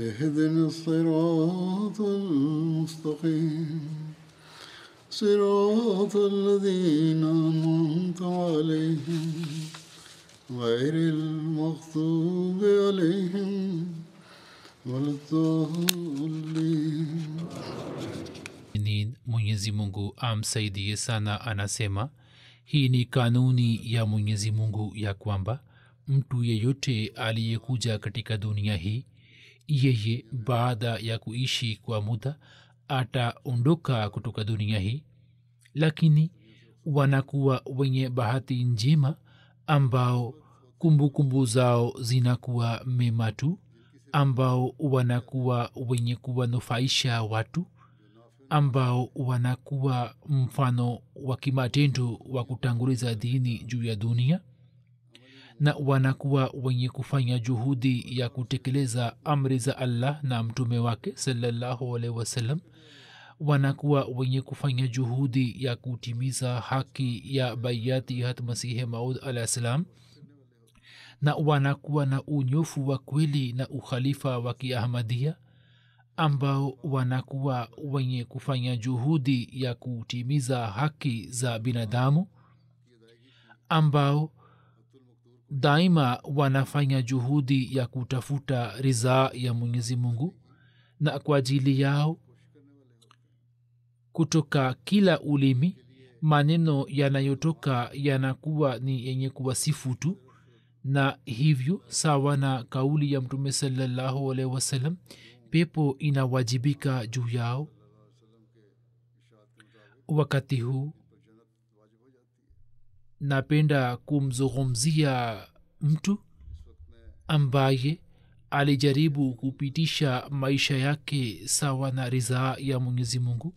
اهدنا الصراط المستقيم صراط الذين أنعمت عليهم غير المغضوب عليهم ولا الضالين ni mwenyezi mungu amsaidie sana anasema hii ni kanuni ya mwenyezi mungu ya kwamba mtu yeyote aliyekuja katika dunia hii yeye baada ya kuishi kwa muda ataondoka kutoka dunia hii. Lakini wanakuwa wenye bahati njema ambao kumbukumbu kumbu zao zinakuwa mema tu ambao wanakuwa wenye kuwanufaisha watu ambao wanakuwa mfano wa kimatendo wa kutanguliza dini juu ya dunia na wanakuwa wenye kufanya juhudi ya kutekeleza amri za allah na mtume wake wasallam wanakuwa wenye kufanya juhudi ya kutimiza haki ya bayati hat masihi maud alah salam na wanakuwa na unyofu wa kweli na ukhalifa wa kiahmadia ambao wanakuwa wenye kufanya juhudi ya kutimiza haki za binadamu ambao daima wanafanya juhudi ya kutafuta ridhaa ya mwenyezi mungu na kwa ajili yao kutoka kila ulimi maneno yanayotoka yanakuwa ni yenye kuwasifu tu na hivyo sawa na kauli ya mtume salallahu alaihi wasallam pepo inawajibika juu yao. Wakati huu napenda kumzungumzia mtu ambaye alijaribu kupitisha maisha yake sawa na ridhaa ya mwenyezi mungu.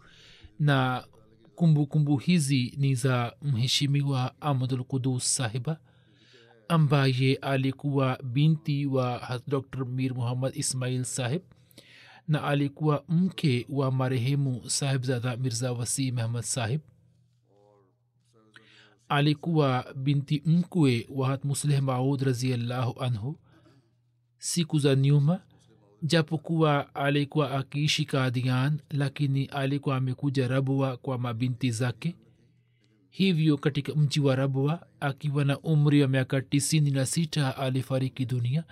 Na kumbukumbu kumbu hizi ni za mheshimiwa ahmadul qudus sahiba ambaye alikuwa binti wa dr mir muhammad ismail sahib na alikuwa mke wa marehemu sahibzada mirza wasi mehmad sahib alikuwa binti mkwe wa hat musleh maud raziallahu anhu siku za nyuma japokuwa alikuwa akiishi kadian lakini alikuwa amekuja rabwa kwa mabinti zake hivyo katika mji wa rabwa akiwa na umri wa miaka tisini na sita alifariki dunia.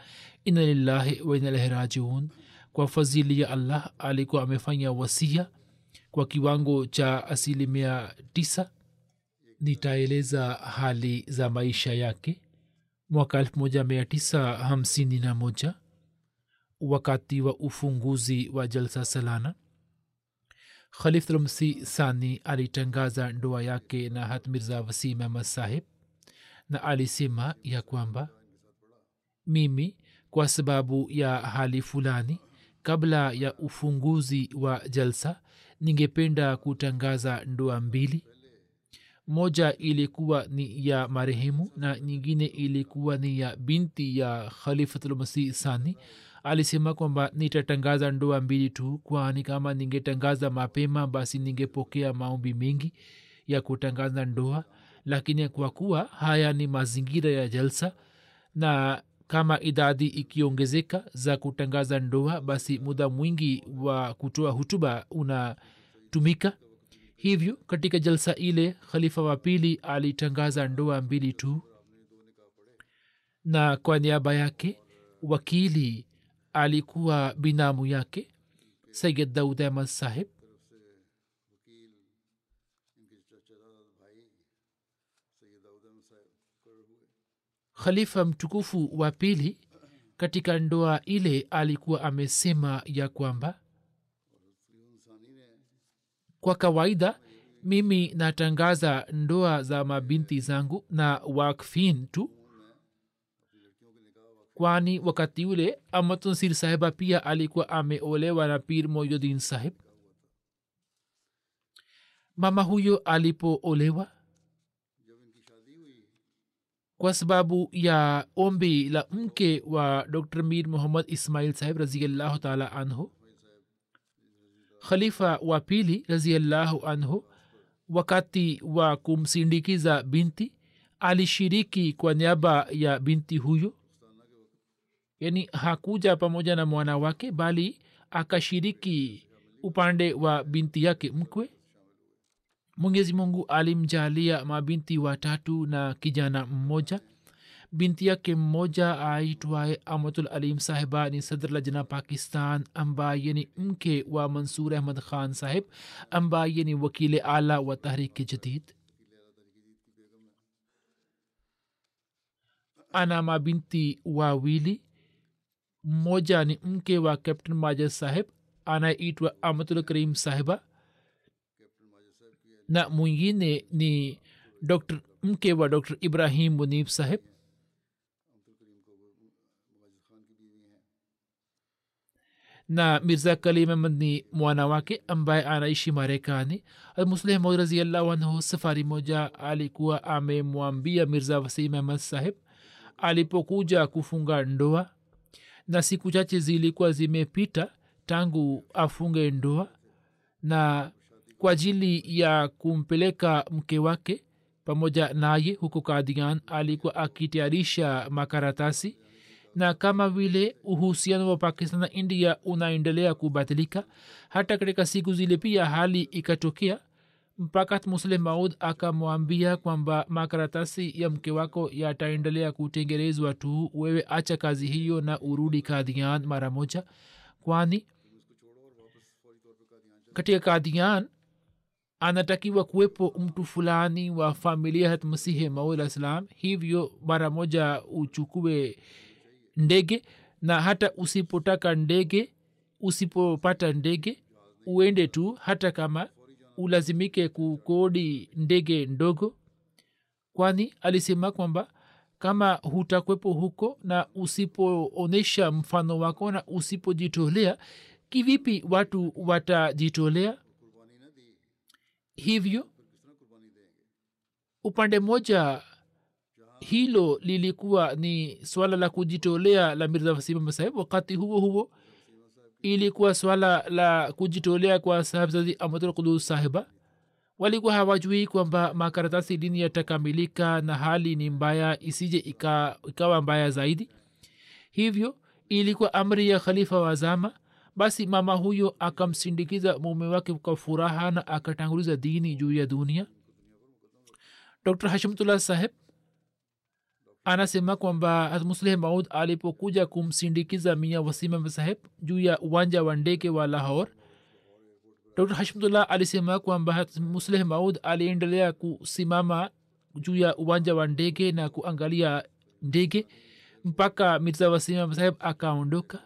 Ina lillahi wainalehrajiun kwa fadhili ya allah alikuwa amefanya wasia kwa kiwango cha asilimia tisa nitaeleza hali za maisha yake. Mwaka 1951 wakati wa ufunguzi wa jalsa salana khalifulmsi sani alitangaza ndoa yake na hat mirza wasim ahmad sahib na alisema ya kwamba mimi kwa sababu ya hali fulani kabla ya ufunguzi wa jalsa ningependa kutangaza ndoa mbili moja ilikuwa ni ya marehemu na nyingine ilikuwa ni ya binti ya khalifatulmasih sani. Alisema kwamba nitatangaza ndoa mbili tu kwani kama ningetangaza mapema basi ningepokea maombi mengi ya kutangaza ndoa. Lakini kwa kuwa haya ni mazingira ya jalsa na kama idadi ikiongezeka za kutangaza ndoa basi muda mwingi wa kutoa hutuba unatumika hivyo katika jalsa ile khalifa wa pili alitangaza ndoa mbili tu. Na kwa niaba yake wakili alikuwa binamu yake sayid daud ahmad sahib. Khalifa mtukufu wa pili katika ndoa ile alikuwa amesema ya kwamba kwa kawaida mimi natangaza ndoa za mabinti zangu na wakfin tu. Kwani wakati ule amatonsir sahiba pia alikuwa ameolewa na pir moyodin sahib. Mama huyo alipoolewa kwa sababu ya ombi la mke wa dr mir muhammad ismail sahib raziallahu taala anhu khalifa wa pili raziallahu anhu wakati wa kumsindikiza binti alishiriki kwa niaba ya binti huyo yani hakuja pamoja na mwana wake bali akashiriki upande wa binti yake mkwe. Mwenyezi mungu alimjalia mabinti watatu na kijana mmoja binti yake mmoja aitwaye amatul alim sahiba ni sadr lajna pakistan ambaye ni mke wa mansur ahmad khan sahib ambaye ni wakile ala wa tahriki jadid. Ana mabinti wawili. Mmoja ni mke wa captain majid sahib anaitwa amatul karim sahiba. Na mwingine ni dr mke wa dr ibrahim munib sahib na mirza kalim ahmad ni mwana wake ambaye anaishi marekani. Musleh maud raziallahu anhu safari moja alikuwa amemwambia mirza wasim ahmad sahib alipokuja kufunga ndoa na siku chache zilikuwa zimepita tangu afunge ndoa na kwa ajili ya kumpeleka mke wake pamoja naye huko kadian alikuwa akitayarisha makaratasi na kama vile uhusiano wa pakistan na india unaendelea kubatilika hata katika siku zile pia hali ikatokea. Mpaka musle maud akamwambia kwamba makaratasi ya mke wako yataendelea kutengerezwa tu. Wewe acha kazi hiyo na urudi kadhian mara moja kwani katika kadhian anatakiwa kuwepo mtu fulani wa familia hat masihi maud salam. Hivyo mara moja uchukue ndege na hata usipotaka ndege usipopata ndege uende tu hata kama ulazimike kukodi ndege ndogo. Kwani alisema kwamba kama hutakwepo huko na usipoonyesha mfano wako na usipojitolea kivipi watu watajitolea? Hivyo upande mmoja hilo lilikuwa ni swala la kujitolea la mirza wasimama sahib wakati huo huo ilikuwa swala la kujitolea kwa sahibzazi amadulkudus sahiba walikuwa hawajui kwamba makaratasi dini yatakamilika na hali ni mbaya isije ika, ikawa mbaya zaidi. Hivyo ilikuwa amri ya khalifa wa zama. Basi mama huyo akamsindikiza mume wake kwa furaha na akatanguliza dini juu ya dunia. Dr hashimtullah saheb anasema kwamba musleh maud alipokuja kumsindikiza mia wasima saheb juu ya uwanja wa ndege wa lahor dr. Hashmdullah alisema kwamba musleh maud aliendelea kusimama juu ya uwanja wa ndege na kuangalia ndege mpaka mirza wasima saheb akaondoka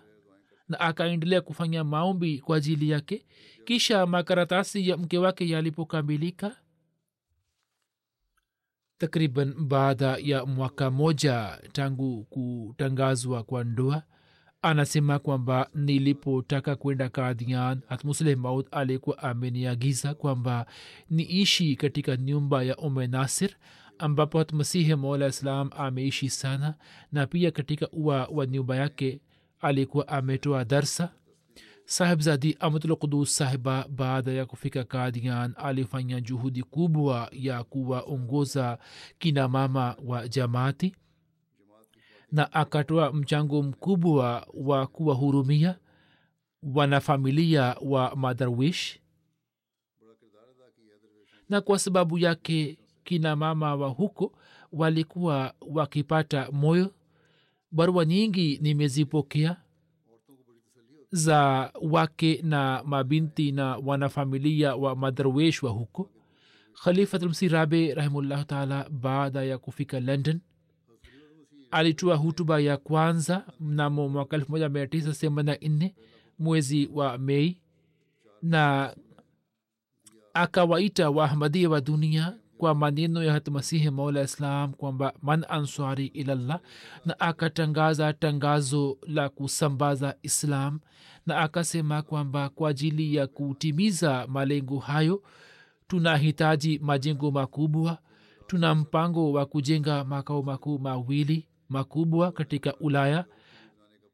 na akaendelea kufanya maombi kwa ajili yake. Kisha makaratasi ya mke wake yalipokamilika takriban baada ya mwaka moja tangu kutangazwa kwa ndoa. Anasema kwamba nilipotaka kwenda kadhian hatmusleh maud alikuwa ameniagiza kwamba niishi katika nyumba ya ume nasir ambapo hatmasihi maula islam ameishi sana na pia katika ua wa nyumba yake alikuwa ametoa darsa sahibzadi amatulqudus sahiba baada ya kufika kadian alifanya juhudi kubwa ya kuwaongoza kina mama wa jamaati na akatoa mchango mkubwa wa kuwahurumia wanafamilia wa madarwish. Na kwa sababu yake kina mama wa huko walikuwa wakipata moyo. Barua nyingi nimezipokea za wake na mabinti na wanafamilia wa madarwesh wa huko. Khalifatulmsi rabe rahimullahu taala baada ya kufika london alitoa hutuba ya kwanza mnamo mwaka 1984 mwezi wa mei na akawaita waahmadia wa dunia kwa maneno ya hatmasihi maula islam kwamba man answari ilallah na akatangaza tangazo la kusambaza islam na akasema kwamba kwa ajili ya kutimiza malengo hayo tunahitaji majengo makubwa tuna mpango wa kujenga makao makuu mawili makubwa katika ulaya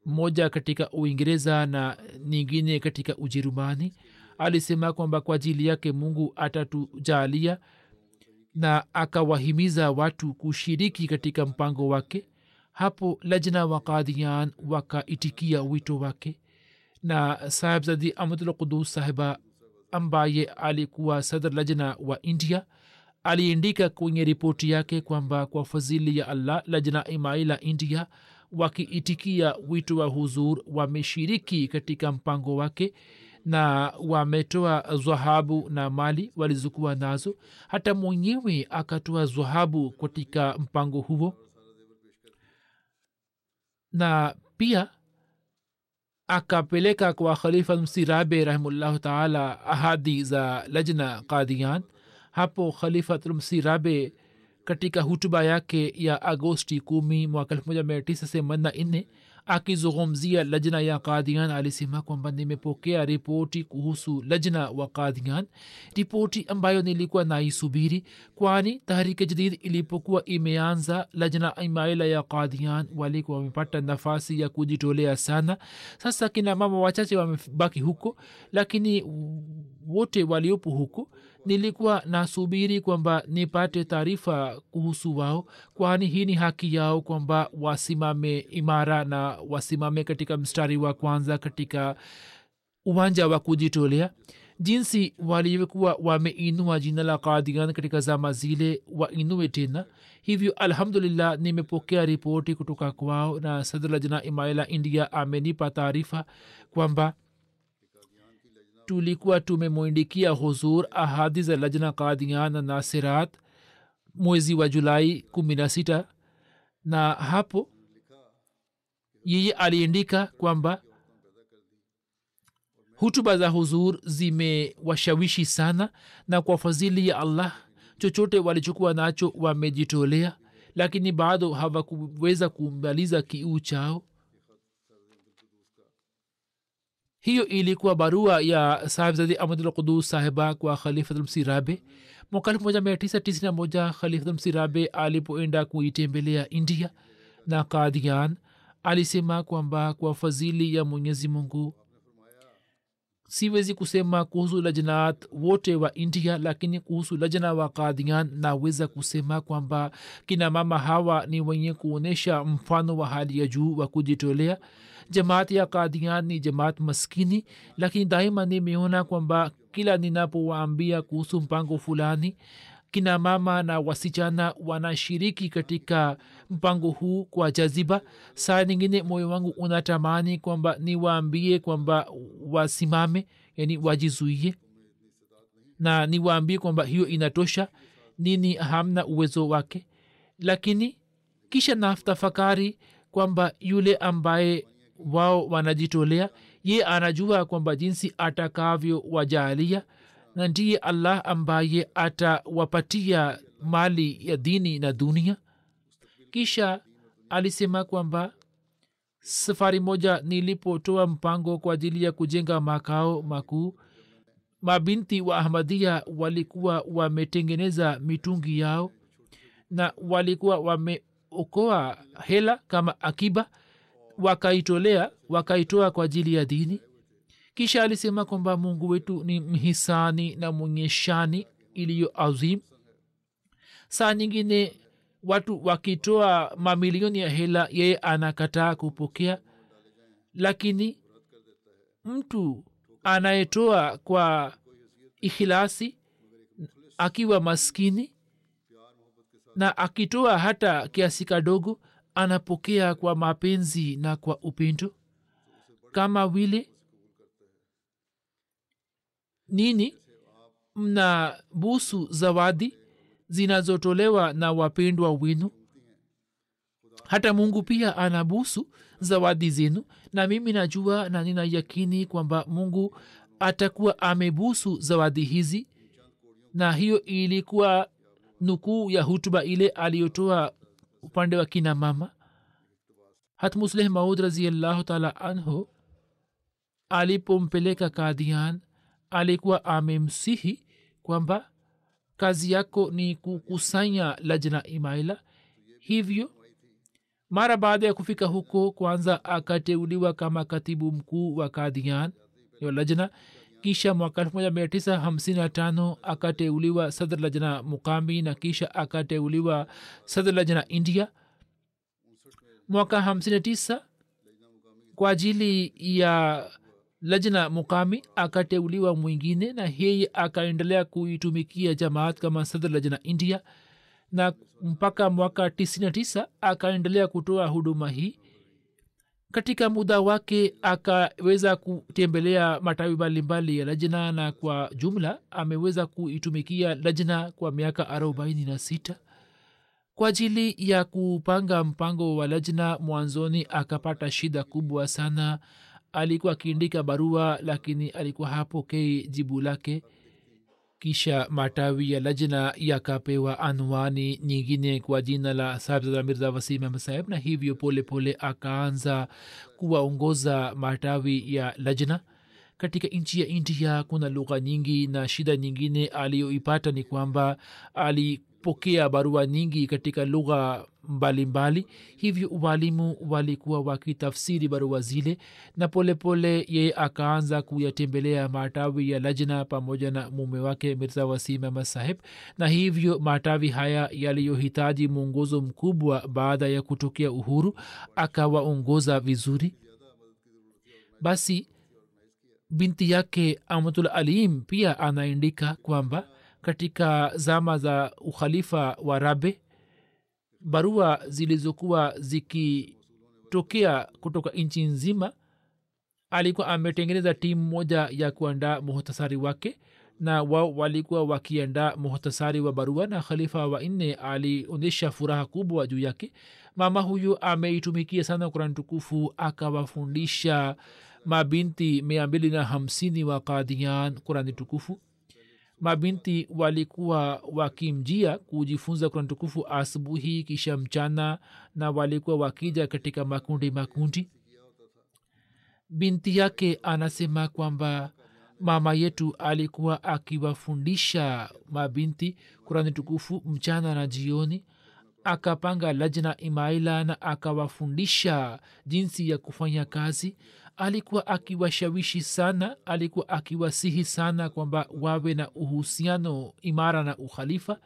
moja katika uingereza na nyingine katika ujerumani. Alisema kwamba kwa ajili yake mungu atatujalia na akawahimiza watu kushiriki katika mpango wake. Hapo lajna wa kadhian wakaitikia wito wake. Na sahibzadi qudus sahiba ambaye alikuwa sadr lajna wa india aliandika kwenye ripoti yake kwamba kwa fadhili ya allah lajna imaila india wakiitikia wito wa huzur wameshiriki katika mpango wake na wametoa dhahabu na mali walizokuwa nazo. Hata mwenyewe akatoa dhahabu katika mpango huo. Na pia akapeleka kwa khalifa msirabe rahimullahu taala ahadi za lajna kadian hapo khalifatulmsirabe katika hutuba yake ya agosti kumi mwaka elfu moja mia tisa themanini na nne akizungumzia lajna ya kadian alisema kwamba nimepokea ripoti kuhusu lajna wa kadian ripoti ambayo nilikuwa naisubiri kwani tahrike jadid ilipokuwa imeanza lajna imaila ya kadian walikuwa wamepata nafasi ya kujitolea sana. Sasa kina mama wachache wamebaki huko lakini wote waliopo huko nilikuwa nasubiri kwamba nipate taarifa kuhusu wao kwani hii ni haki yao kwamba wasimame imara na wasimame katika mstari wa kwanza katika uwanja wa kujitolea. Jinsi walivyokuwa wameinua jina la kadian katika zama zile wainue tena. Hivyo alhamdulillah nimepokea ripoti kutoka kwao na sadrlajna imaila india amenipa taarifa kwamba tulikuwa tumemwindikia huzur ahadi za lajna kadian na nasirat mwezi wa julai kumi na sita. Na hapo yeye aliandika kwamba hutuba za huzur zimewashawishi sana na kwa fadhili ya allah chochote walichokuwa nacho wamejitolea lakini bado hawakuweza kumaliza kiu chao hiyo ilikuwa barua ya sahibzadi ahmadulqudus sahiba kwa khalifatulmsi rabe. Mwaka elfu moja mia tisa tisini na moja khalifatulmsi rabe alipoenda kuitembelea india na kadian alisema kwamba kwa fadhili ya mwenyezi mungu siwezi kusema kuhusu lajnaat wote wa india lakini kuhusu lajna wa kadian naweza kusema kwamba kina mama hawa ni wenye kuonyesha mfano wa hali ya juu wa kujitolea jamaat ya kadian ni jamaat maskini lakini daima nimeona kwamba kila ninapowaambia kuhusu mpango fulani kina mama na wasichana wanashiriki katika mpango huu kwa jaziba saa nyingine moyo wangu unatamani kwamba niwaambie kwamba wasimame yani wajizuie na niwaambie kwamba hiyo inatosha nini hamna uwezo wake lakini kisha naftafakari kwamba yule ambaye wao wanajitolea. Ye anajua kwamba jinsi atakavyo wajalia na ndiye allah ambaye atawapatia mali ya dini na dunia. Kisha alisema kwamba safari moja nilipotoa mpango kwa ajili ya kujenga makao makuu mabinti wa ahmadia walikuwa wametengeneza mitungi yao na walikuwa wameokoa hela kama akiba wakaitolea wakaitoa kwa ajili ya dini. Kisha alisema kwamba mungu wetu ni mhisani na mwenye shani iliyo azim saa nyingine watu wakitoa mamilioni ya hela yeye anakataa kupokea. Lakini mtu anayetoa kwa ikhilasi akiwa maskini na akitoa hata kiasi kadogo anapokea kwa mapenzi na kwa upendo? Kama vile nini? Mna busu zawadi zinazotolewa na wapendwa wenu? Hata mungu pia anabusu zawadi zenu na mimi najua na nina yakini kwamba mungu atakuwa amebusu zawadi hizi na hiyo ilikuwa nukuu ya hutuba ile aliyotoa upande wa kina mama. Hatmusleh maud raziallahu taala anhu alipompeleka kadian alikuwa amemsihi kwamba kazi yako ni kukusanya lajna imaila. Hivyo mara baada ya kufika huko kwanza akateuliwa kama katibu mkuu wa kadian yo lajna kisha mwaka 1955 akateuliwa sadr lajna mukami na kisha akateuliwa sadr lajna india. Mwaka 59 kwa ajili ya lajna mukami akateuliwa mwingine na yeye akaendelea kuitumikia jamaat kama sadr lajna india. Na mpaka mwaka 99 akaendelea kutoa huduma hii katika muda wake akaweza kutembelea matawi mbalimbali ya lajna na kwa jumla ameweza kuitumikia lajna kwa miaka arobaini na sita. Kwa ajili ya kupanga mpango wa lajna mwanzoni akapata shida kubwa sana. Alikuwa akiindika barua lakini alikuwa hapokei jibu lake kisha matawi ya lajna yakapewa anwani nyingine kwa jina la sahibzada mirza wasim saheb na hivyo pole pole akaanza kuwaongoza matawi ya lajna. Katika nchi ya india kuna lugha nyingi na shida nyingine aliyoipata ni kwamba alipokea barua nyingi katika lugha mbalimbali. Hivyo walimu walikuwa wakitafsiri barua zile na polepole yeye akaanza kuyatembelea matawi ya lajna pamoja na mume wake mirza wasim ahmad saheb na hivyo matawi haya yaliyohitaji mwongozo mkubwa baada ya kutokea uhuru akawaongoza vizuri. Basi binti yake amatul alim pia anaandika kwamba katika zama za ukhalifa wa rabe barua zilizokuwa zikitokea kutoka nchi nzima alikuwa ametengeneza timu moja ya kuandaa muhtasari wake na wao walikuwa wakiandaa muhtasari wa barua na khalifa wa nne alionyesha furaha kubwa juu yake. Mama huyu ameitumikia sana kurani tukufu akawafundisha mabinti mia mbili na hamsini wa kadian kurani tukufu mabinti walikuwa wakimjia kujifunza kurani tukufu asubuhi kisha mchana na walikuwa wakija katika makundi makundi. Binti yake anasema kwamba mama yetu alikuwa akiwafundisha mabinti kurani tukufu mchana na jioni akapanga lajna imaila na akawafundisha jinsi ya kufanya kazi alikuwa akiwashawishi sana alikuwa akiwasihi sana kwamba wawe na uhusiano imara na ukhalifa.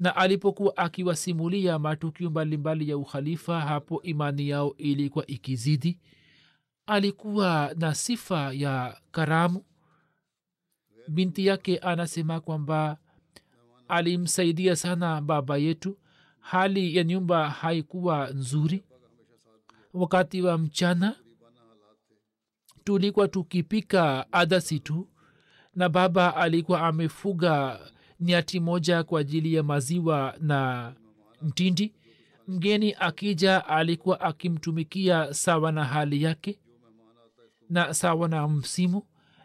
Na alipokuwa akiwasimulia matukio mbalimbali ya ukhalifa hapo imani yao ilikuwa ikizidi. Alikuwa na sifa ya karamu. Binti yake anasema kwamba alimsaidia sana baba yetu. Hali ya nyumba haikuwa nzuri. Wakati wa mchana tulikuwa tukipika adasi tu na baba alikuwa amefuga nyati moja kwa ajili ya maziwa na mtindi. Mgeni akija alikuwa akimtumikia sawa na hali yake na sawa na msimu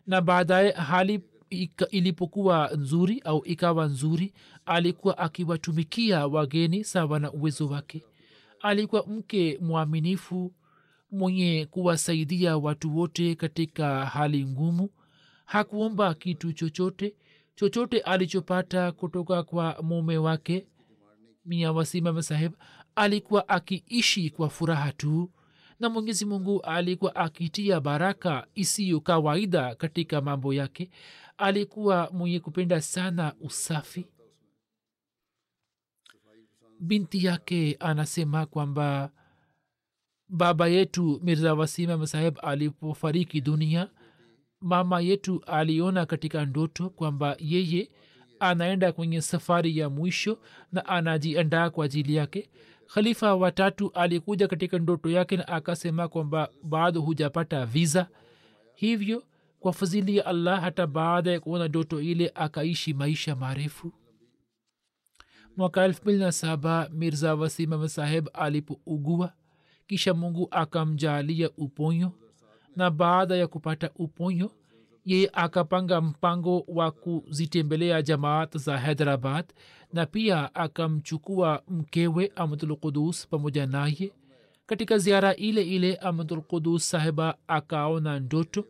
na baadaye hali ilipokuwa nzuri au ikawa nzuri alikuwa akiwatumikia wageni sawa na uwezo wake. Alikuwa mke mwaminifu mwenye kuwasaidia watu wote katika hali ngumu. Hakuomba kitu chochote chochote alichopata kutoka kwa mume wake. Mia alikuwa akiishi kwa furaha tu na mwenyezi mungu alikuwa akitia baraka isiyo kawaida katika mambo yake. Alikuwa mwenye kupenda sana usafi. Binti yake anasema kwamba baba yetu mirza wasima saheb alipofariki dunia mama yetu aliona katika ndoto kwamba yeye anaenda kwenye safari ya mwisho na anajiandaa kwa ajili yake. Khalifa watatu alikuja katika ndoto yake na akasema kwamba bado hujapata viza hivyo kwa fadhili ya allah hata baada ya kuona ndoto ile akaishi maisha marefu. Mwaka elfu mbili na saba mirza wasimama saheb alipougua kisha mungu akamjalia uponyo na baada ya kupata uponyo yeye akapanga mpango wa kuzitembelea jamaat za hyderabad na pia akamchukua mkewe amadul pamoja naye. Katika ziara ile ile amadul sahiba akaona ndoto.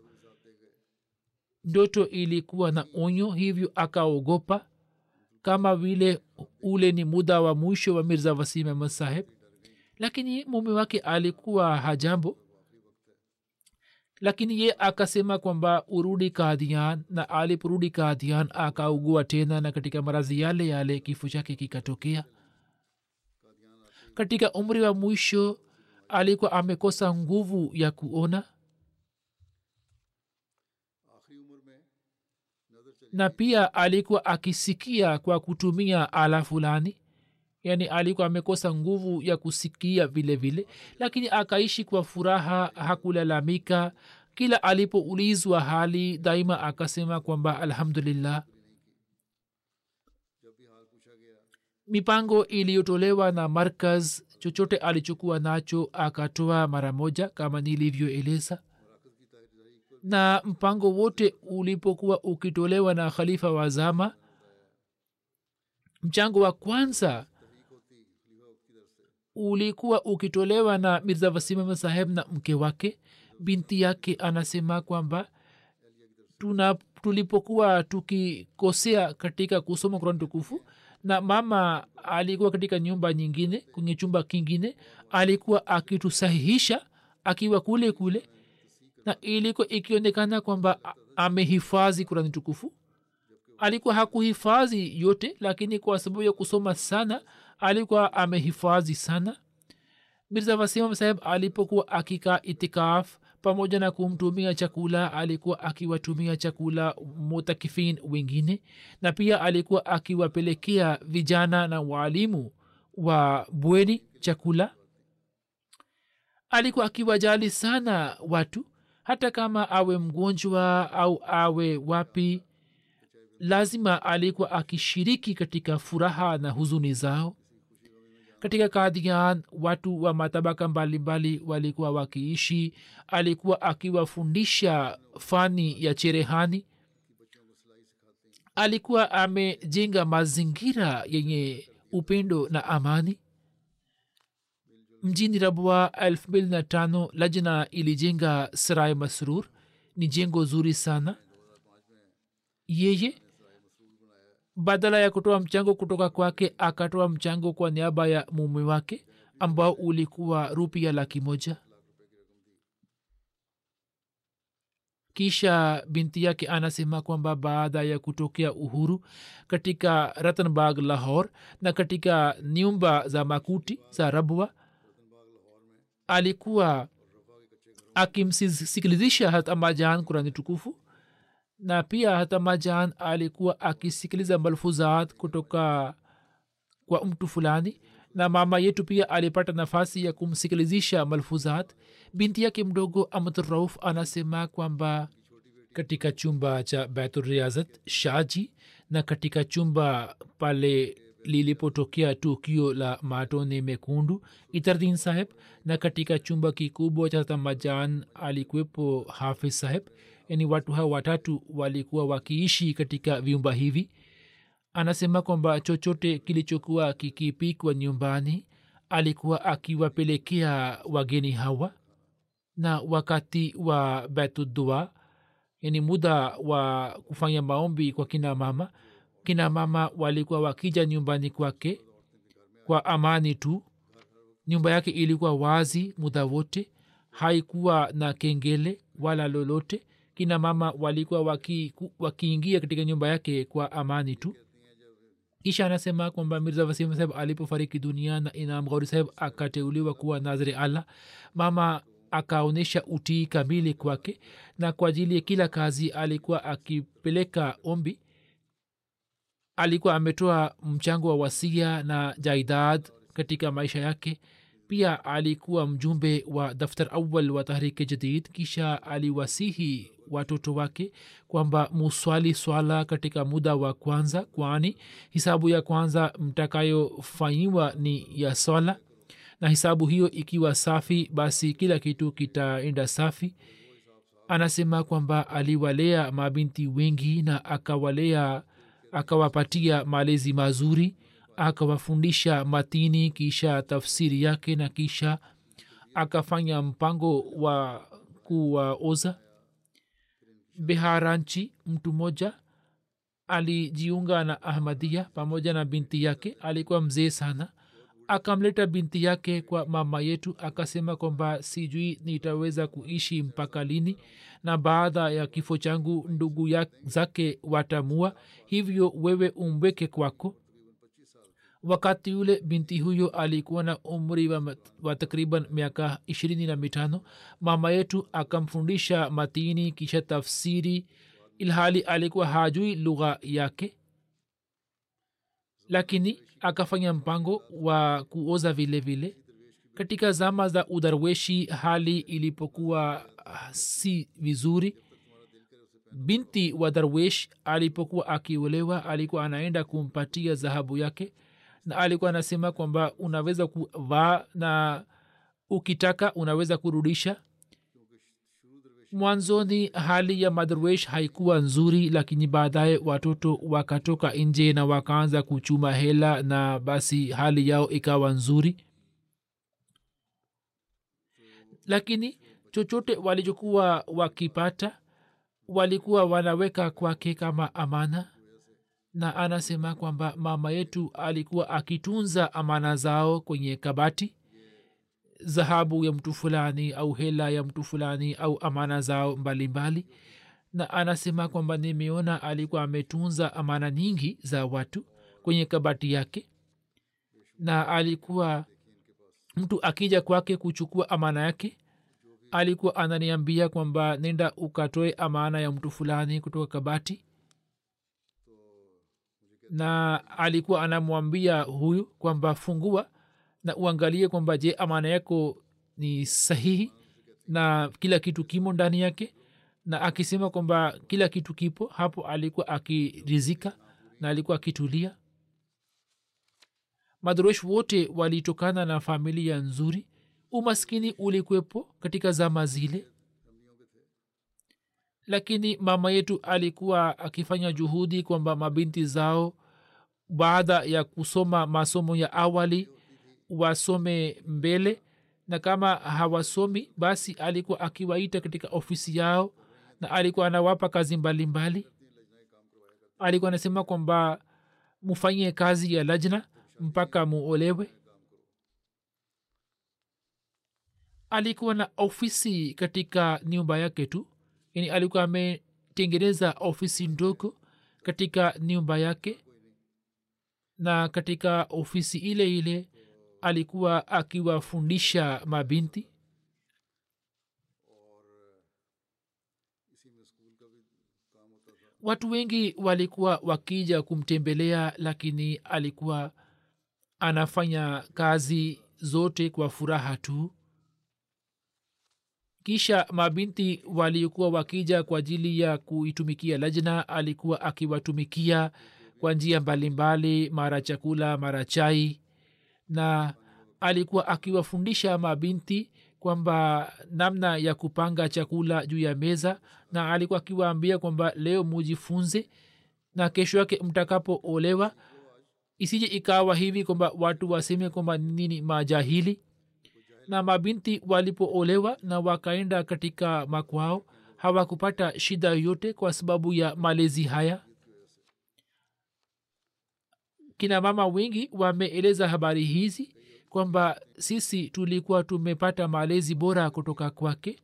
Ndoto ilikuwa na onyo hivyo akaogopa. Kama vile ule ni muda wa mwisho wa mirza wasim ahmad saheb lakini mume wake alikuwa hajambo. Lakini ye akasema kwamba urudi kadhian na aliporudi kadhian akaugua tena na katika marazi yale yale kifo chake kikatokea. Katika umri wa mwisho alikuwa amekosa nguvu ya kuona. Na pia alikuwa akisikia kwa kutumia ala fulani yaani alikuwa amekosa nguvu ya kusikia vile vile lakini akaishi kwa furaha hakulalamika. Kila alipoulizwa hali daima akasema kwamba alhamdulillah. Mipango iliyotolewa na markaz chochote alichokuwa nacho akatoa mara moja kama nilivyoeleza. Na mpango wote ulipokuwa ukitolewa na khalifa wa zama mchango wa kwanza ulikuwa ukitolewa na mirza wasimama saheb na mke wake. Binti yake anasema kwamba tuna tulipokuwa tukikosea katika kusoma kurani tukufu na mama alikuwa katika nyumba nyingine kwenye chumba kingine alikuwa akitusahihisha akiwa kule kule na ilikuwa ikionekana kwamba amehifadhi kurani tukufu. Alikuwa hakuhifadhi yote lakini kwa sababu ya kusoma sana alikuwa amehifadhi sana. Mirza wasimam saheb alipokuwa akikaa itikaf pamoja na kumtumia chakula alikuwa akiwatumia chakula mutakifin wengine na pia alikuwa akiwapelekea vijana na waalimu wa bweni chakula. Alikuwa akiwajali sana watu hata kama awe mgonjwa au awe wapi lazima alikuwa akishiriki katika furaha na huzuni zao katika kadian watu wa matabaka mbalimbali walikuwa wakiishi. Alikuwa akiwafundisha fani ya cherehani. Alikuwa amejenga mazingira yenye upendo na amani. Mjini rabwa 25 lajna ilijenga sarai masrur. Ni jengo zuri sana. Yeye badala ya kutoa mchango kutoka kwake akatoa mchango kwa niaba ya mume wake ambao ulikuwa rupia laki moja. Kisha binti yake anasema kwamba baada ya kutokea uhuru katika ratanbag lahor na katika nyumba za makuti za rabwa alikuwa akimsikilizisha hat kurani tukufu na pia hata majan alikuwa akisikiliza malfuzat kutoka kwa mtu fulani na mama yetu pia alipata nafasi ya kumsikilizisha malfuzat. Binti yake mdogo amdrauf anasema kwamba katika chumba cha baituriazat shaji na katika chumba pale lilipotokea tukio la matone mekundu itardin saheb na katika chumba kikubwa cha tamajan alikuwepo hafiz saheb yani watu hao watatu walikuwa wakiishi katika vyumba hivi. Anasema kwamba chochote kilichokuwa kikipikwa nyumbani alikuwa akiwapelekea wageni hawa. Na wakati wa betudua yani muda wa kufanya maombi kwa kina mama kina mama walikuwa wakija nyumbani kwake kwa amani tu. Nyumba yake ilikuwa wazi muda wote. Haikuwa na kengele wala lolote kina mama walikuwa wakiingia waki katika nyumba yake kwa amani tu. Kisha anasema kwamba mirza wasim saheb alipofariki dunia na inam ghauri saheb akateuliwa kuwa nazri allah mama akaonyesha utii kamili kwake na kwa ajili ya kila kazi alikuwa akipeleka ombi. Alikuwa ametoa mchango wa wasia na jaidad katika maisha yake pia alikuwa mjumbe wa daftar awal wa tahriki jadid kisha aliwasihi watoto wake kwamba muswali swala katika muda wa kwanza kwani hisabu ya kwanza mtakayofanyiwa ni ya swala na hisabu hiyo ikiwa safi basi kila kitu kitaenda safi. Anasema kwamba aliwalea mabinti wengi na akawalea akawapatia malezi mazuri akawafundisha matini kisha tafsiri yake na kisha akafanya mpango wa kuwaoza. Beharanchi mtu mmoja alijiunga na ahmadia pamoja na binti yake. Alikuwa mzee sana. Akamleta binti yake kwa mama yetu akasema kwamba sijui nitaweza kuishi mpaka lini na baada ya kifo changu ndugu ya zake watamua. Hivyo wewe umweke kwako wakati yule binti huyo alikuwa na umri wa, wa takriban miaka ishirini na mitano mama yetu akamfundisha matini kisha tafsiri ilhali alikuwa hajui lugha yake lakini akafanya mpango wa kuoza vile vile. Katika zama za udarweshi hali ilipokuwa si vizuri. Binti wa darwesh alipokuwa akiolewa alikuwa anaenda kumpatia dhahabu yake na alikuwa anasema kwamba unaweza kuvaa na ukitaka unaweza kurudisha. Mwanzoni hali ya madarwesh haikuwa nzuri lakini baadaye watoto wakatoka nje na wakaanza kuchuma hela na basi hali yao ikawa nzuri. Lakini chochote walichokuwa wakipata walikuwa wanaweka kwake kama amana na anasema kwamba mama yetu alikuwa akitunza amana zao kwenye kabati dhahabu ya mtu fulani au hela ya mtu fulani au amana zao mbalimbali mbali. na anasema kwamba nimeona alikuwa ametunza amana nyingi za watu kwenye kabati yake na alikuwa mtu akija kwake kuchukua amana yake alikuwa ananiambia kwamba nenda ukatoe amana ya mtu fulani kutoka kabati na alikuwa anamwambia huyu kwamba fungua na uangalie kwamba je amana yako ni sahihi na kila kitu kimo ndani yake? Na akisema kwamba kila kitu kipo hapo alikuwa akirizika na alikuwa akitulia. Madrosh wote walitokana na familia nzuri. Umaskini ulikwepo katika zama zile lakini mama yetu alikuwa akifanya juhudi kwamba mabinti zao baada ya kusoma masomo ya awali wasome mbele na kama hawasomi basi alikuwa akiwaita katika ofisi yao na alikuwa anawapa kazi mbalimbali mbali. alikuwa anasema kwamba mufanyie kazi ya lajna mpaka muolewe alikuwa na ofisi katika nyumba yake tu yani alikuwa ametengeneza ofisi ndogo katika nyumba yake. Na katika ofisi ile ile alikuwa akiwafundisha mabinti. Watu wengi walikuwa wakija kumtembelea lakini alikuwa anafanya kazi zote kwa furaha tu kisha mabinti waliokuwa wakija kwa ajili ya kuitumikia lajna alikuwa akiwatumikia kwa njia mbalimbali mara chakula mara chai na alikuwa akiwafundisha mabinti kwamba namna ya kupanga chakula juu ya meza na alikuwa akiwaambia kwamba leo mujifunze na kesho yake mtakapoolewa. Isije ikawa hivi kwamba watu waseme kwamba nini majahili na mabinti walipoolewa na wakaenda katika makwao hawakupata shida yoyote kwa sababu ya malezi haya? Kina mama wengi wameeleza habari hizi kwamba sisi tulikuwa tumepata malezi bora kutoka kwake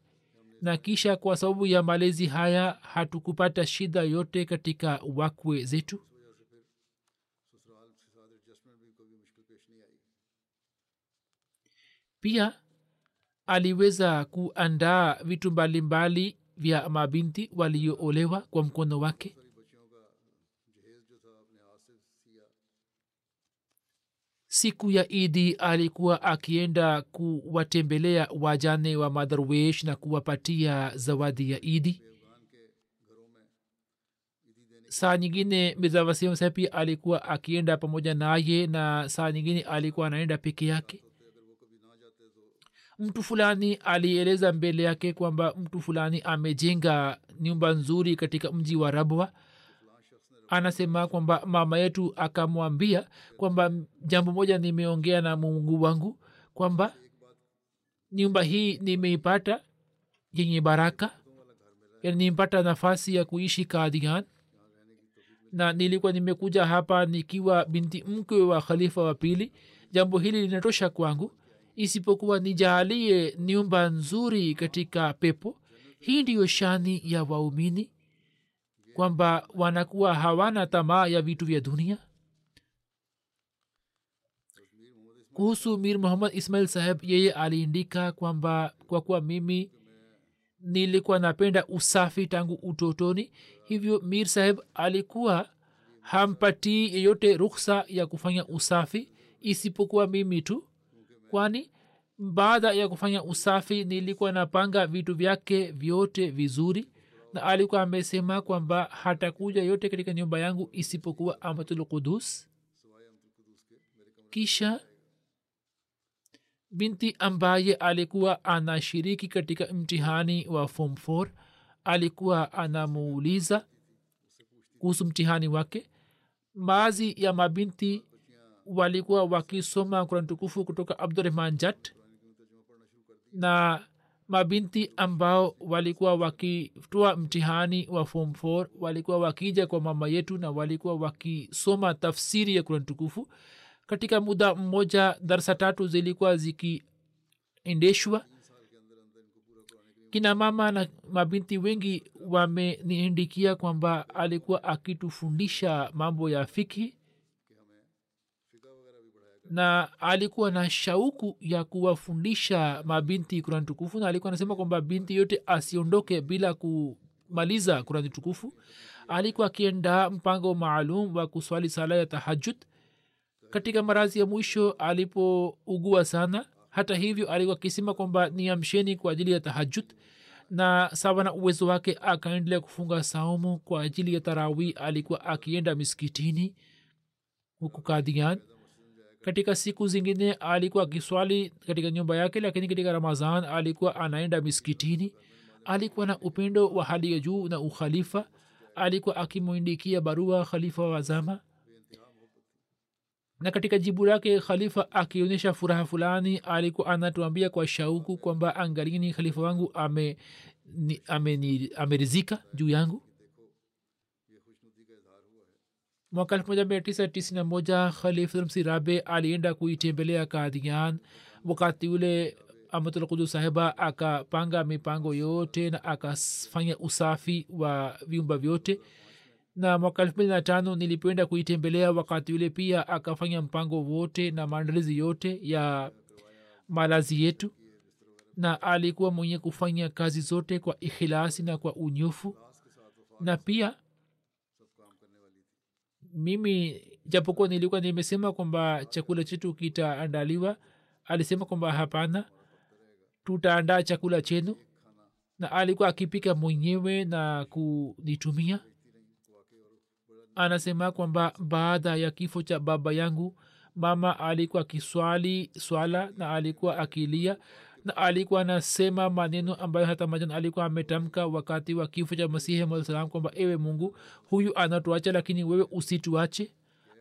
na kisha kwa sababu ya malezi haya hatukupata shida yote katika wakwe zetu pia aliweza kuandaa vitu mbalimbali vya mabinti walioolewa kwa mkono wake. Siku ya idi alikuwa akienda kuwatembelea wajane wa madharwesh na kuwapatia zawadi ya idi. Saa nyingine mirza pia alikuwa akienda pamoja naye na saa nyingine alikuwa anaenda peke yake mtu fulani alieleza mbele yake kwamba mtu fulani amejenga nyumba nzuri katika mji wa rabwa. Anasema kwamba mama yetu akamwambia kwamba jambo moja nimeongea na mungu wangu kwamba nyumba hii nimeipata yenye baraka yani nimepata nafasi ya kuishi kadian na nilikuwa nimekuja hapa nikiwa binti mkwe wa khalifa wa pili. Jambo hili linatosha kwangu isipokuwa nijaalie nyumba nzuri katika pepo hii ndiyo shani ya waumini kwamba wanakuwa hawana tamaa ya vitu vya dunia. Kuhusu mir muhammad ismail saheb yeye aliindika kwamba kwa kuwa mimi nilikuwa napenda usafi tangu utotoni hivyo mir saheb alikuwa hampatii yeyote ruksa ya kufanya usafi isipokuwa mimi tu kwani baada ya kufanya usafi nilikuwa napanga vitu vyake vyote vizuri? Na alikuwa amesema kwamba hatakuja yote katika nyumba yangu isipokuwa amatul qudus kisha binti ambaye alikuwa anashiriki katika mtihani wa form 4 alikuwa anamuuliza kuhusu mtihani wake. Baadhi ya mabinti walikuwa wakisoma kurani tukufu kutoka abdurahman jat na mabinti ambao walikuwa wakitoa mtihani wa form 4 walikuwa wakija kwa mama yetu na walikuwa wakisoma tafsiri ya kurani tukufu. Katika muda mmoja darsa tatu zilikuwa zikiendeshwa. Kina mama na mabinti wengi wameniindikia kwamba alikuwa akitufundisha mambo ya fikhi na alikuwa na shauku ya kuwafundisha mabinti kurani tukufu na alikuwa anasema kwamba binti yote asiondoke bila kumaliza kurani tukufu. Alikuwa akienda mpango maalum wa kuswali sala ya tahajud katika marazi ya mwisho alipougua sana hata hivyo alikuwa akisema kwamba niamsheni kwa ajili ya tahajud na sawa na uwezo wake akaendelea kufunga saumu kwa ajili ya tarawi alikuwa akienda miskitini huku kadian katika siku zingine alikuwa akiswali katika nyumba yake lakini katika ramadhan alikuwa anaenda miskitini alikuwa na upendo wa hali ya juu na ukhalifa. Alikuwa akimwindikia barua khalifa wa zama. Na katika jibu lake khalifa akionyesha furaha fulani alikuwa anatuambia kwa shauku kwamba angalini khalifa wangu amerizika ame, ame, juu yangu mwaka elfu moja mia tisa tisini na moja khalifmsi rabe alienda kuitembelea kadian wakati ule amatulkudu sahiba akapanga mipango yote na akafanya usafi wa vyumba vyote. Na mwaka elfu mbili na tano nilipoenda kuitembelea wakati ule pia akafanya mpango wote na maandalizi yote ya malazi yetu. Na alikuwa mwenye kufanya kazi zote kwa ikhilasi na kwa unyofu. Na pia mimi japokuwa nilikuwa nimesema kwamba chakula chetu kitaandaliwa alisema kwamba hapana tutaandaa chakula chenu. Na alikuwa akipika mwenyewe na kunitumia. Anasema kwamba baada ya kifo cha baba yangu mama alikuwa akiswali swala na alikuwa akilia alikuwa anasema maneno ambayo hata majan alikuwa ametamka wakati wa kifo cha masihi msalam kwamba ewe mungu huyu anatuacha lakini wewe usituache.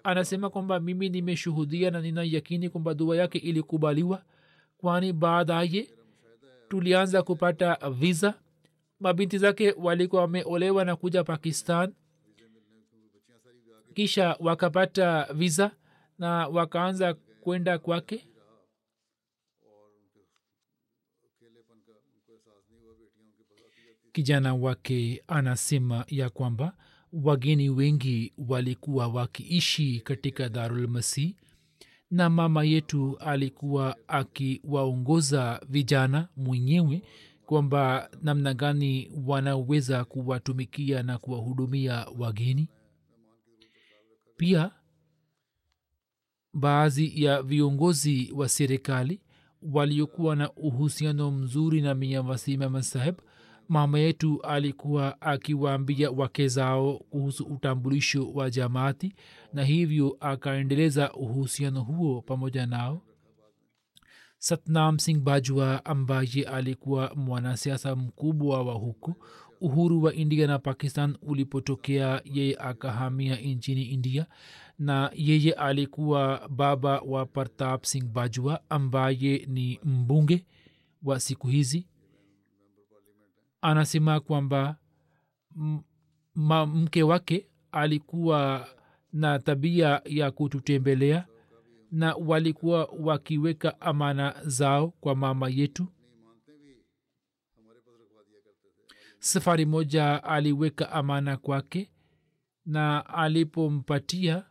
Anasema kwamba mimi nimeshuhudia na nina yakini kwamba dua yake ilikubaliwa kwani baadaye tulianza kupata visa. Mabinti zake walikuwa wameolewa na kuja pakistan kisha wakapata visa na wakaanza kwenda kwake kijana wake anasema ya kwamba wageni wengi walikuwa wakiishi katika darulmasih na mama yetu alikuwa akiwaongoza vijana mwenyewe kwamba namna gani wanaweza kuwatumikia na kuwahudumia wageni. Pia baadhi ya viongozi wa serikali waliokuwa na uhusiano mzuri na mia wasimama saheb mama yetu alikuwa akiwaambia wake zao kuhusu utambulisho wa jamaati na hivyo akaendeleza uhusiano huo pamoja nao. Satnam singh bajwa ambaye alikuwa mwanasiasa mkubwa wa huku uhuru wa india na pakistan ulipotokea yeye akahamia nchini india na yeye alikuwa baba wa partap singh bajwa ambaye ni mbunge wa siku hizi anasema kwamba mke wake alikuwa na tabia ya kututembelea na walikuwa wakiweka amana zao kwa mama yetu. Safari moja aliweka amana kwake na alipompatia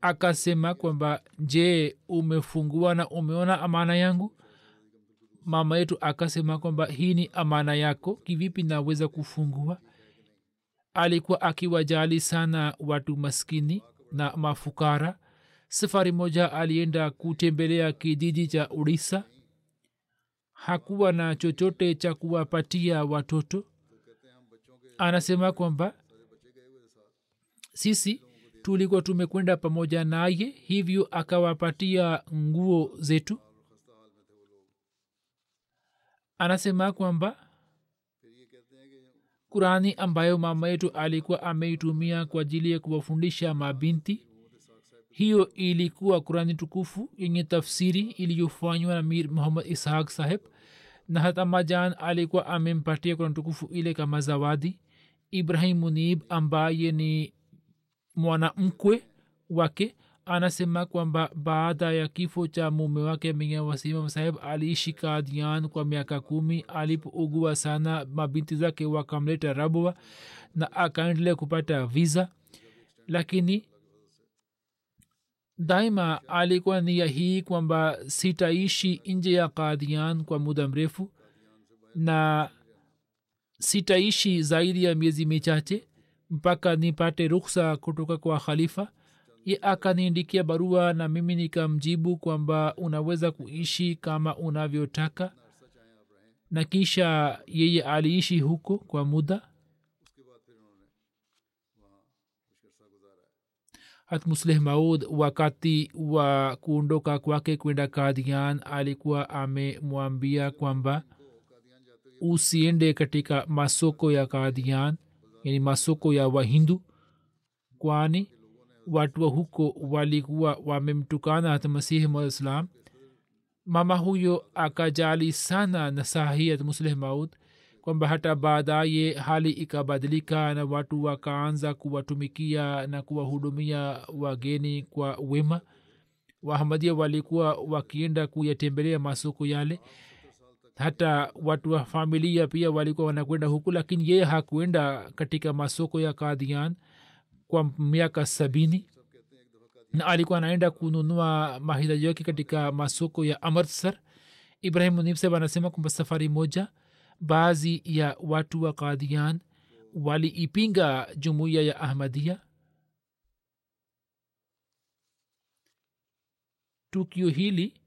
akasema kwamba je umefungua na umeona amana yangu mama yetu akasema kwamba hii ni amana yako. Kivipi naweza kufungua? Alikuwa akiwajali sana watu maskini na mafukara. Safari moja alienda kutembelea kijiji cha urisa hakuwa na chochote cha kuwapatia watoto. Anasema kwamba sisi tulikuwa tumekwenda pamoja naye hivyo akawapatia nguo zetu anasema kwamba kurani ambayo mama yetu alikuwa ameitumia kwa ajili ya kuwafundisha mabinti hiyo ilikuwa kurani tukufu yenye tafsiri iliyofanywa na mir muhammad ishaq saheb na hata majan alikuwa amempatia kurani tukufu ile kama zawadi. Ibrahim munib ambaye ni mwanamkwe wake anasema kwamba baada ya kifo cha mume wake mia wasimam saheb aliishi kadian kwa miaka kumi alipougua sana. Mabinti zake wakamleta rabwa na akaendelea kupata visa lakini daima alikuwa nia hii kwamba sitaishi nje ya kadian kwa muda mrefu na sitaishi zaidi ya miezi michache mpaka nipate ruksa kutoka kwa khalifa akaniindikia barua na mimi nikamjibu kwamba unaweza kuishi kama unavyotaka. Na kisha yeye aliishi huko kwa muda. Hatmusleh maud wakati wa kuondoka kwake kwenda kadian alikuwa amemwambia kwamba usiende katika masoko ya kadian yani masoko ya wahindu kwani watu wa huko walikuwa wamemtukana hata masihi salam mama huyo akajali sana nasahi ya musleh maud kwamba hata baadaye hali ikabadilika na watu wakaanza kuwatumikia na kuwahudumia wageni kwa wema. Wahamadia walikuwa wakienda kuyatembelea masoko yale. Hata watu wa familia pia walikuwa wanakwenda huku lakini yeye hakuenda katika masoko ya kadian kwa miaka sabini na alikuwa anaenda kununua mahitaji yake katika masoko ya amritsar. Ibrahim munib seb anasema kwamba safari moja baadhi ya watu wa kadian waliipinga jumuiya ya ahmadia tukio hili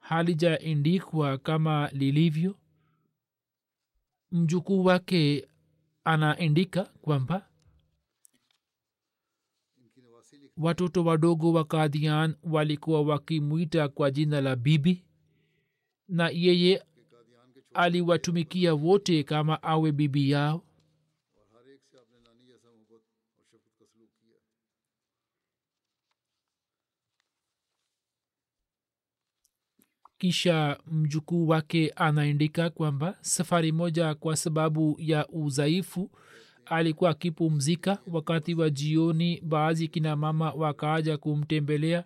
halijaindikwa kama lilivyo mjukuu wake anaandika kwamba watoto wadogo wa kadian walikuwa wakimwita kwa jina la bibi na yeye aliwatumikia wote kama awe bibi yao kisha mjukuu wake anaandika kwamba safari moja kwa sababu ya udhaifu alikuwa akipumzika wakati wa jioni baadhi kina mama wakaaja kumtembelea.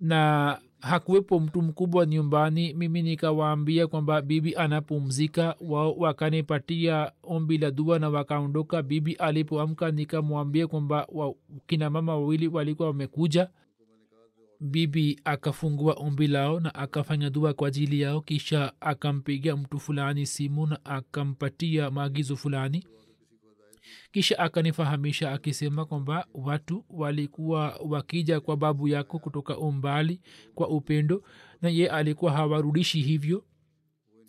Na hakuwepo mtu mkubwa nyumbani mimi nikawaambia kwamba bibi anapumzika wao wakanipatia ombi la dua na wakaondoka. Bibi alipoamka nikamwambia kwamba wa, kina mama wawili walikuwa wamekuja bibi akafungua ombi lao na akafanya dua kwa ajili yao kisha akampigia mtu fulani simu na akampatia maagizo fulani. Kisha akanifahamisha akisema kwamba watu walikuwa wakija kwa babu yako kutoka umbali kwa upendo na ye alikuwa hawarudishi hivyo.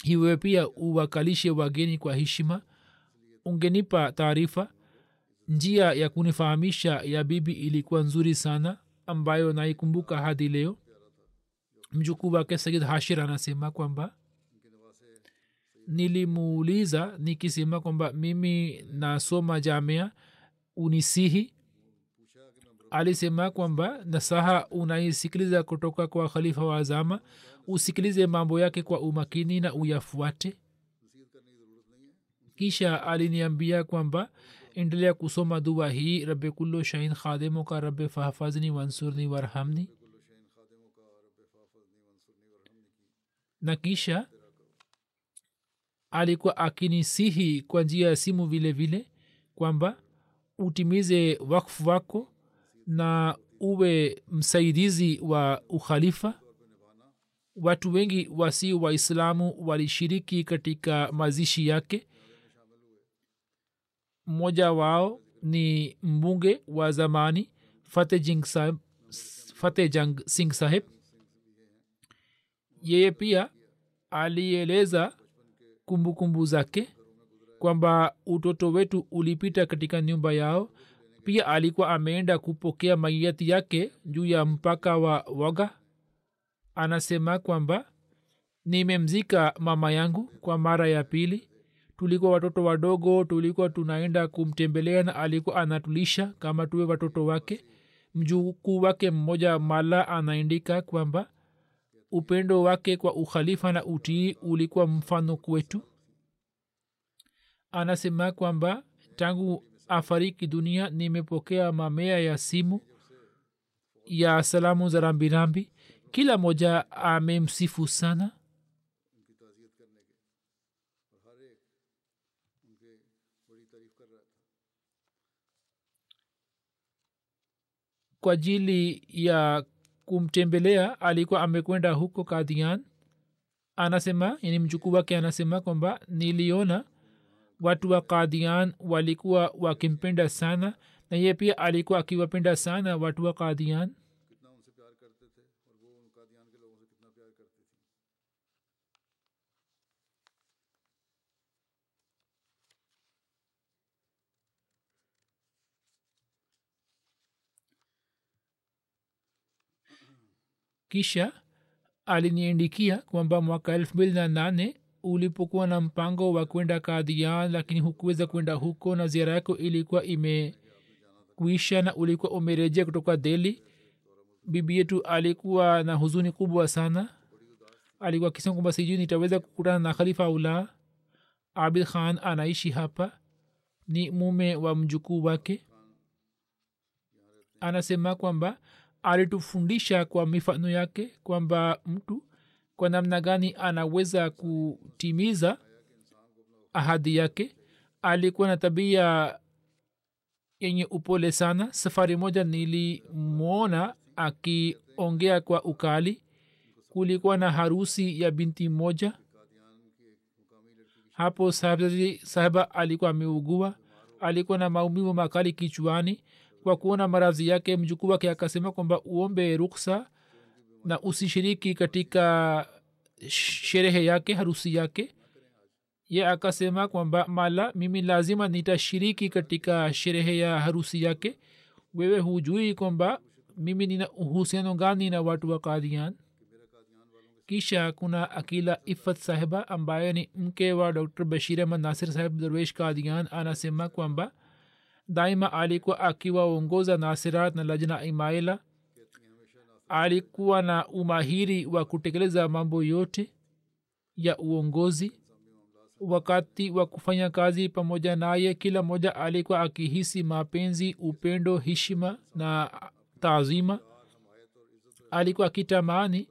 Hiwe pia uwakalishe wageni kwa heshima. Ungenipa taarifa. Njia ya kunifahamisha ya bibi ilikuwa nzuri sana ambayo naikumbuka hadi leo. Mjukuu wake sayid hashir anasema kwamba nilimuuliza nikisema kwamba mimi nasoma jamia unisihi? Alisema kwamba nasaha unaisikiliza kutoka kwa khalifa wa azama usikilize mambo yake kwa umakini na uyafuate. Kisha aliniambia kwamba endelea kusoma dua hii rabe kullo shahin khadimo ka rabe fahfazni wansurni warhamni na kisha alikuwa akinisihi kwa njia ya simu vile vile kwamba utimize wakfu wako na uwe msaidizi wa ukhalifa watu wengi wasi waislamu walishiriki katika mazishi yake mmoja wao ni mbunge wa zamani fateh jang singh saheb yeye pia alieleza kumbukumbu zake kwamba utoto wetu ulipita katika nyumba yao. Pia alikuwa ameenda kupokea maiyati yake juu ya mpaka wa waga anasema kwamba nimemzika mama yangu kwa mara ya pili tulikuwa watoto wadogo tulikuwa tunaenda kumtembelea na alikuwa anatulisha kama tuwe watoto wake. Mjukuu wake mmoja mala anaandika kwamba upendo wake kwa ukhalifa na utii ulikuwa mfano kwetu. Anasema kwamba tangu afariki dunia nimepokea mamea ya simu ya salamu za rambirambi. Kila moja amemsifu sana kwa ajili ya kumtembelea alikuwa amekwenda huko kadian anasema yani mjukuu wake anasema kwamba niliona watu wa kadian walikuwa wakimpenda sana na ye pia alikuwa akiwapenda sana watu wa kadian kisha aliniandikia kwamba mwaka elfu mbili na nane ulipokuwa na mpango wa kwenda kadhian lakini hukuweza kwenda huko na ziara yako ilikuwa imekuisha na ulikuwa umerejea kutoka deli bibi yetu alikuwa na huzuni kubwa sana. Alikuwa akisema kwamba sijui nitaweza kukutana na khalifa au abid khan anaishi hapa. Ni mume wa mjukuu wake. Anasema kwamba alitufundisha kwa mifano yake kwamba mtu kwa namna gani anaweza kutimiza ahadi yake. Alikuwa na tabia yenye upole sana. Safari moja nilimwona akiongea kwa ukali. Kulikuwa na harusi ya binti moja hapo sahaba alikuwa ameugua. Alikuwa na maumivu makali kichwani kwa kuona maradhi yake mjukuu wake akasema kwamba uombe ruksa na usishiriki katika sherehe yake harusi yake. Ye akasema kwamba mala mimi lazima nitashiriki katika sherehe ya harusi yake. Wewe hujui kwamba mimi nina uhusiano gani na watu wa kadian kisha kuna akila ifat sahiba ambaye ni mke wa dr. Bashir ahmad nasir sahib darwesh kadian anasema kwamba daima alikuwa akiwaongoza nasirat na lajna imaila. Alikuwa na umahiri wa kutekeleza mambo yote ya uongozi. Wakati wa kufanya kazi pamoja naye kila mmoja alikuwa akihisi mapenzi upendo heshima na taazima. Alikuwa akitamani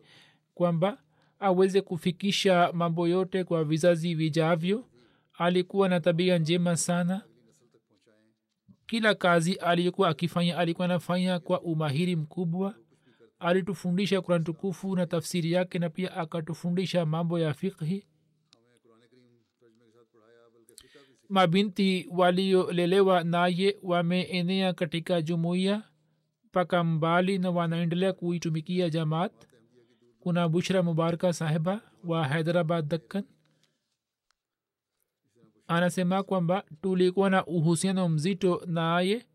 kwamba aweze kufikisha mambo yote kwa vizazi vijavyo. Alikuwa na tabia njema sana kila kazi aliyokuwa akifanya alikuwa anafanya kwa umahiri mkubwa. Alitufundisha kurani tukufu na tafsiri yake na pia akatufundisha mambo ya fikhi mabinti waliolelewa naye wameenea katika jumuiya mpaka mbali na wanaendelea kuitumikia jamaat. Kuna bushra mubaraka sahiba wa hyderabad dakkan anasema kwamba tulikuwa na uhusiano mzito naye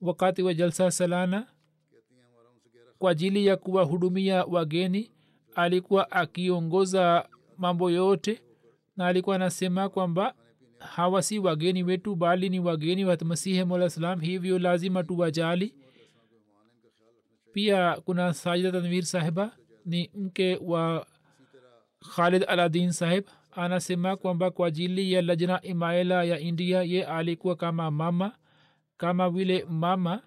wakati wa jalsa salana kwa ajili ya kuwahudumia wageni. Alikuwa akiongoza mambo yote na alikuwa anasema kwamba hawa si wageni wetu bali ni wageni wa masihi mola salam hivyo lazima tuwajali. Pia kuna sajida tanvir sahiba ni mke wa khalid aladin sahib anasema kwamba kwa ajili ya lajna imaela ya india ye alikuwa kama mama kama vile mama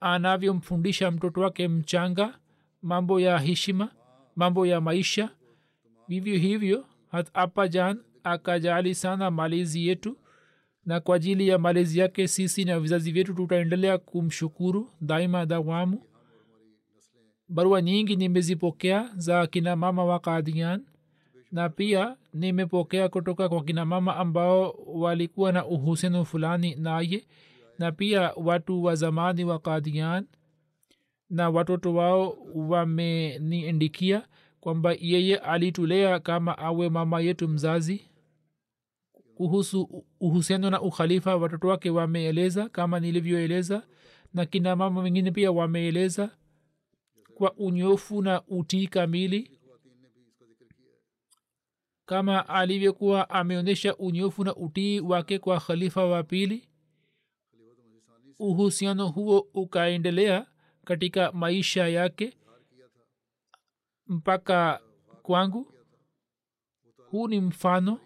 anavyomfundisha mtoto wake mchanga mambo ya heshima mambo ya maisha. Vivyo hivyo hat apa jan akajali sana malezi yetu na kwa ajili ya malezi yake sisi na vizazi vyetu tutaendelea kumshukuru daima dawamu. Barua nyingi nimezipokea za kina mama wa kadian na pia nimepokea kutoka kwa kina mama ambao walikuwa na uhusiano fulani naye na pia watu wa zamani wa kadian na watoto wao wameniindikia kwamba yeye alitulea kama awe mama yetu mzazi. Kuhusu uhusiano na ukhalifa watoto wake wameeleza kama nilivyoeleza na kina mama wengine pia wameeleza kwa unyofu na utii kamili kama alivyokuwa ameonyesha unyofu na utii wake kwa khalifa wa pili? Uhusiano huo ukaendelea katika maisha yake mpaka kwangu? Huu ni mfano.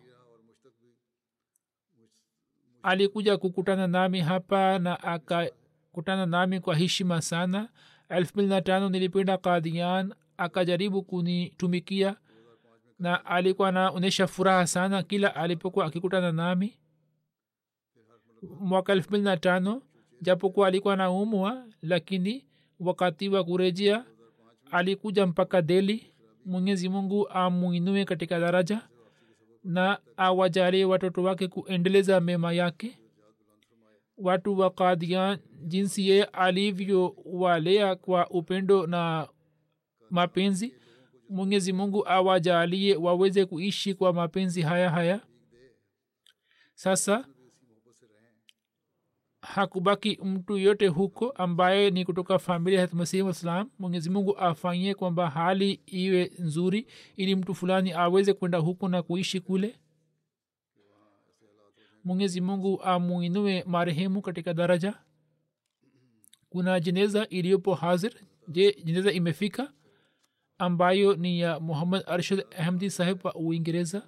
Alikuja kukutana nami hapa na akakutana nami kwa heshima sana. Elfu mbili na tano nilipenda kadian akajaribu kunitumikia na alikuwa anaonyesha furaha sana kila alipokuwa akikutana nami. Mwaka elfu mbili na tano japokuwa alikuwa naumwa lakini wakati wa kurejea alikuja mpaka deli mwenyezi mungu amwinue katika daraja na awajalie watoto wake kuendeleza mema yake. Watu wa kadian jinsi ye alivyowalea kwa upendo na mapenzi mwenyezi mungu awajalie waweze kuishi kwa mapenzi haya haya. Sasa hakubaki mtu yote huko ambaye ni kutoka familia ya masihi wassalam mwenyezi mungu afanyie kwamba hali iwe nzuri ili mtu fulani aweze kwenda huko na kuishi kule. Mwenyezi mungu amuinue marehemu katika daraja. Kuna jeneza iliyopo hazir. Je jeneza imefika ambayo ni ya muhammad arshad ahmdi saheb wa uingereza.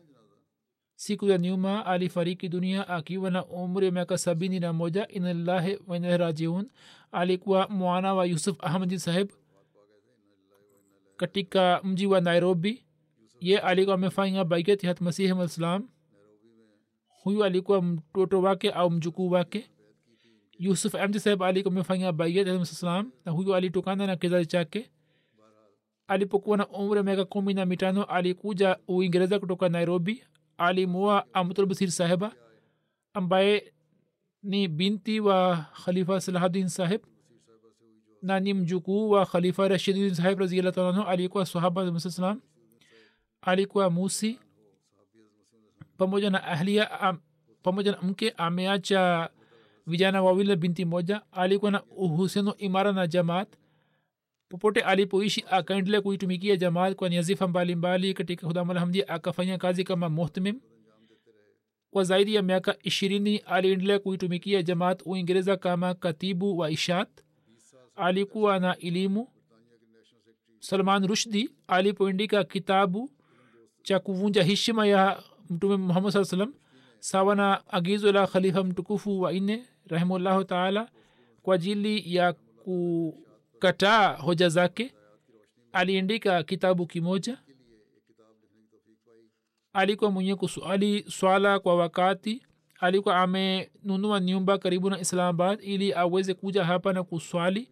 Siku ya nyuma alifariki dunia akiwa na umri wa miaka sabini na moja. Inalahi wanarajiun alikuwa mwana wa yusuf ahmadi saheb katika mji wa nairobi ye alikuwa amefanya baiat hat masihi malislam huyu alikuwa mtoto wake au mjukuu wake. Yusuf ahmdi saheb alikuwa amefanya baiat hat masihi na huyu alitokana na kizazi chake alipokuwa na umri wa miaka kumi na mitano alikuja uingereza kutoka nairobi. Alimua amtulbasir saheba ambaye ni binti wa khalifa salahuddin saheb na ni mjukuu wa khalifa rashidin saheb raziallah talanhu alikuwa sahaba msalam alikuwa musi. Pamoja na ahlia am, pamoja na mke ameacha vijana wawili na binti moja. Alikuwa na uhusiano imara na jamaat popote alipoishi akaendelea kuitumikia jamaat kwa nyazifa mbalimbali katika hudamalhamdi akafanya kazi kama muhtmim kwa zaidi ya miaka ishirini aliendelea kuitumikia jamaat uingereza kama katibu wa ishat alikuwa na elimu. Salman rushdi alipoandika kitabu cha kuvunja heshima ya mtume muhammad saa salam sawa na agizo la khalifa mtukufu wa nne rahimullahu taala kwa ajili ya kukataa hoja zake. Aliandika kitabu kimoja. Alikuwa mwenye kusuali swala kwa wakati. Alikuwa amenunua nyumba karibu na islamabad ili aweze kuja hapa na kuswali.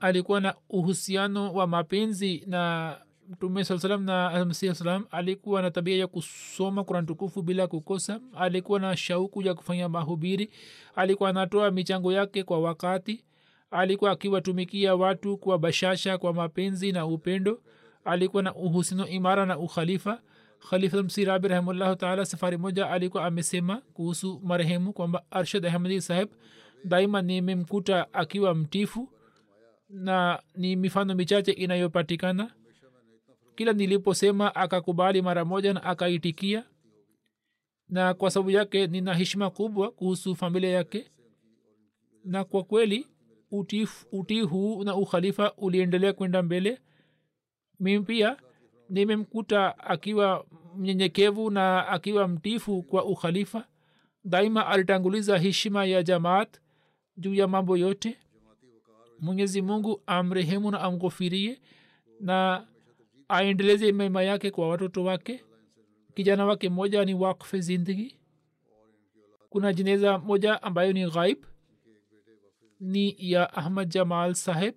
Alikuwa na uhusiano wa mapenzi na mtume saa salam na masihi salam alikuwa na tabia ya kusoma kuran tukufu bila kukosa. Alikuwa na shauku ya kufanya mahubiri. Alikuwa anatoa michango yake kwa wakati. Alikuwa akiwatumikia watu kwa bashasha kwa mapenzi na upendo. Alikuwa na uhusino imara na ukhalifa. Khalifa msirabi rahimllahu taala safari moja alikuwa amesema kuhusu marehemu kwamba arshad ahmadi saheb daima nimemkuta akiwa mtifu na ni mifano michache inayopatikana kila niliposema akakubali mara moja na akaitikia. Na kwa sababu yake nina heshima kubwa kuhusu familia yake. Na kwa kweli utii uti huu na ukhalifa uliendelea kwenda mbele. Mimi pia nimemkuta akiwa mnyenyekevu na akiwa mtifu kwa ukhalifa. Daima alitanguliza heshima ya jamaat juu ya mambo yote. Mwenyezi mungu amrehemu na amghofirie na aendeleze mema yake kwa watoto wake kijana wake moja ni wakfe zindigi. Kuna jeneza moja ambayo ni ghaib ni ya ahmad jamal saheb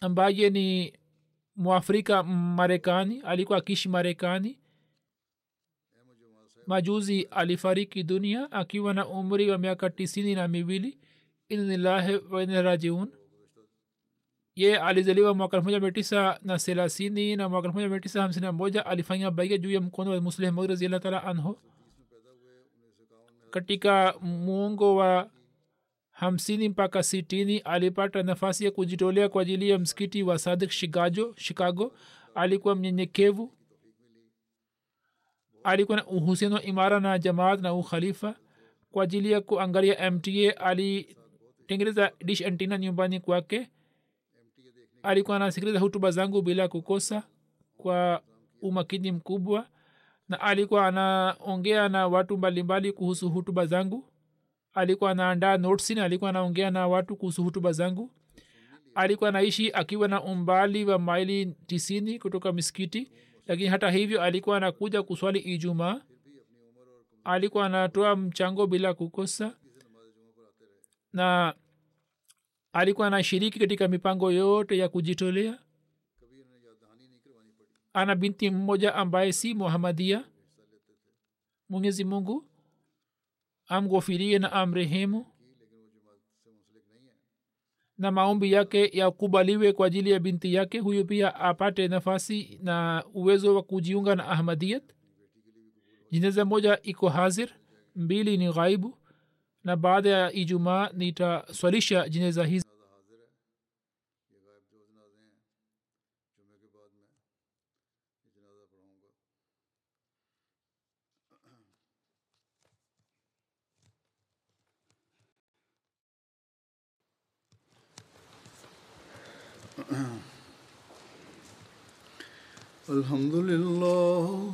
ambaye ni mwafrika marekani alikuwa akiishi marekani. Majuzi alifariki dunia akiwa na umri wa miaka tisini na miwili. Inlillahi wainarajiun ye alizaliwa mwaka elfu moja mia tisa na thelathini na mwaka elfu moja mia tisa hamsini na moja alifanya baia juu ya mkono wa musleh maud raziallah taala anhu. Katika muongo wa hamsini mpaka sitini alipata nafasi ya kujitolea kwa ajili ya msikiti wa sadik chicago chicago. Alikuwa mnyenyekevu. Alikuwa na uhusiano imara na jamaat na ukhalifa. Kwa ajili ya kuangalia mta alitengeneza dish antina nyumbani kwake alikuwa anasikiliza hutuba zangu bila kukosa kwa umakini mkubwa na alikuwa anaongea na watu mbalimbali kuhusu hutuba zangu. Alikuwa anaandaa notsi na alikuwa anaongea na watu kuhusu hutuba zangu. Alikuwa anaishi akiwa na umbali wa maili tisini kutoka miskiti lakini hata hivyo alikuwa anakuja kuswali ijumaa. Alikuwa anatoa mchango bila kukosa na alikuwa anashiriki katika mipango yote ya kujitolea? Ana binti mmoja ambaye si muhamadia mwenyezi mungu amghofirie na amrehemu. Na maombi yake yakubaliwe kwa ajili ya binti yake huyo pia apate nafasi na uwezo wa kujiunga na ahmadiyat jineza moja iko hazir mbili ni ghaibu na baada ya ijumaa nitaswalisha jineza hizi الحمد لله